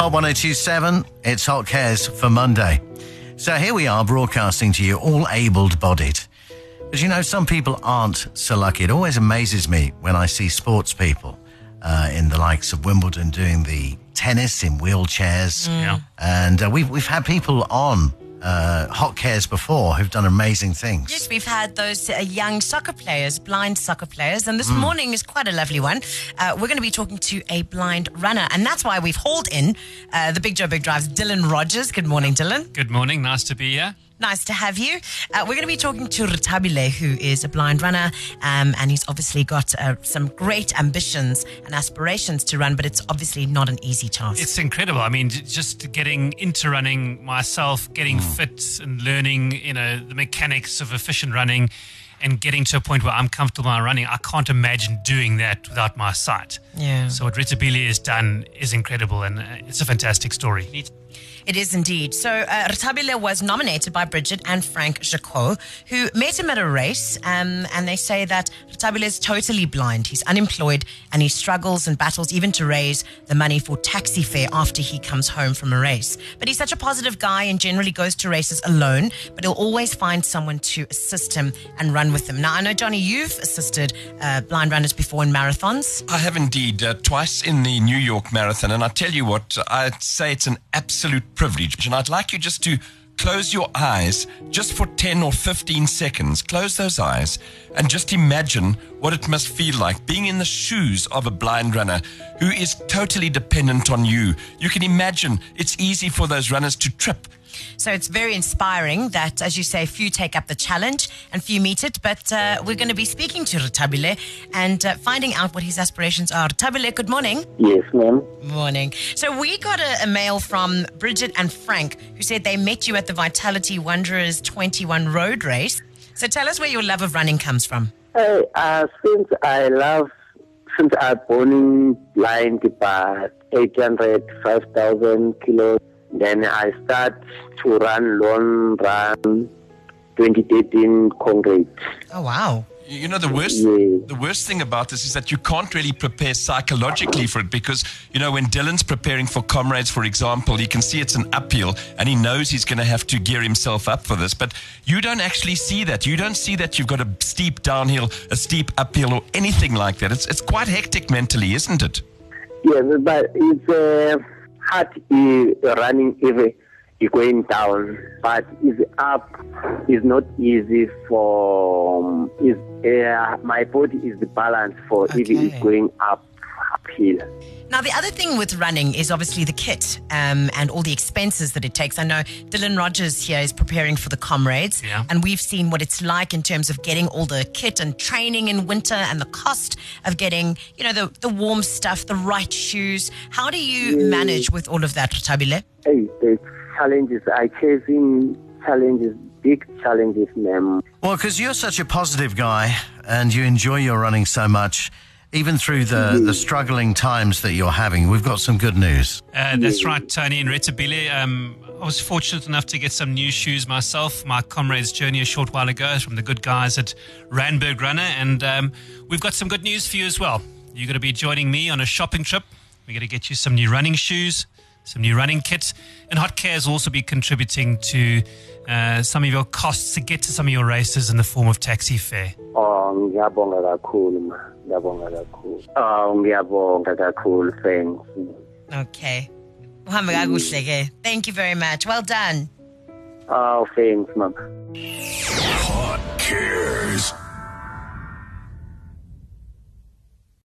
Hot 1027, it's Hot Cares for Monday. So here we are broadcasting to you, all able bodied. But you know, some people aren't so lucky. It always amazes me when I see sports people uh, in the likes of Wimbledon doing the tennis in wheelchairs. Yeah. And uh, we've, we've had people on uh, Hot Cares before who've done amazing things. Yes, we've had those uh, young soccer players, blind soccer players, and this morning is quite a lovely one. Uh, we're going to be talking to a blind runner, and that's why we've hauled in uh, the Big Joe Big Drive's Dylan Rogers. Good morning, Dylan. Good morning. Nice to be here. Nice to have you. Uh, we're going to be talking to Rethabile, who is a blind runner, um, and he's obviously got uh, some great ambitions and aspirations to run, but it's obviously not an easy task. It's incredible. I mean, j- just getting into running myself, getting fit and learning, you know, the mechanics of efficient running and getting to a point where I'm comfortable in running. I can't imagine doing that without my sight. Yeah. So what Rita has done is incredible and uh, it's a fantastic story. It is indeed. So, uh, was nominated by Bridget and Frank Jacot, who met him at a race. Um, and they say that Rethabile is totally blind. He's unemployed and he struggles and battles even to raise the money for taxi fare after he comes home from a race. But he's such a positive guy and generally goes to races alone, but he'll always find someone to assist him and run with him. Now, I know, Johnny, you've assisted uh, blind runners before in marathons. I have indeed, uh, twice in the New York Marathon. And I tell you what, I'd say it's an absolute privilege. And I'd like you just to close your eyes just for 10 or 15 seconds. Close those eyes and just imagine what it must feel like being in the shoes of a blind runner who is totally dependent on you. You can imagine it's easy for those runners to trip. So it's very inspiring that, as you say, few take up the challenge and few meet it. But uh, we're going to be speaking to Rethabile and uh, finding out what his aspirations are. Rethabile, good morning. Yes, ma'am. Morning. So we got a, a mail from Bridget and Frank who said they met you at the Vitality Wanderers 21 road race. So tell us where your love of running comes from. Hey, uh, since I love, since I born in blind about 800, 5,000 kilos, then I start to run long run 2013 concrete. Oh, wow. You know the worst Yeah. the worst thing about this is that you can't really prepare psychologically for it because you know when Dylan's preparing for comrades for example you can see it's an uphill and he knows he's going to have to gear himself up for this but you don't actually see that you don't see that you've got a steep downhill a steep uphill or anything like that it's it's quite hectic mentally isn't it Yes, but it's uh, hard uh, running if you're going down, but it's up is not easy for is uh, my body is the balance for if Okay. it's going up uphill. Now, the other thing with running is obviously the kit um, and all the expenses that it takes. I know Dylan Rogers here is preparing for the comrades, Yeah. and we've seen what it's like in terms of getting all the kit and training in winter and the cost of getting, you know, the, the warm stuff, the right shoes. How do you manage with all of that, Tabile? Hey, the challenges I chasing challenges, big challenges, ma'am. Well, because you're such a positive guy and you enjoy your running so much, even through the, the struggling times that you're having, we've got some good news. Uh, that's right, Tony and Rita Billy. Um, I was fortunate enough to get some new shoes myself. My comrade's journey a short while ago from the good guys at Randburg Runner, and um, we've got some good news for you as well. You're going to be joining me on a shopping trip. We're going to get you some new running shoes, some new running kits, and Hot Cares will also be contributing to uh, some of your costs to get to some of your races in the form of taxi fare. Oh, ngiyabonga kakhulu ma. Ngiyabonga kakhulu. Oh, ngiyabonga kakhulu. Thanks. Okay. Uhambe kakuhle ke. Thank you very much. Well done. Oh, thanks, ma'am.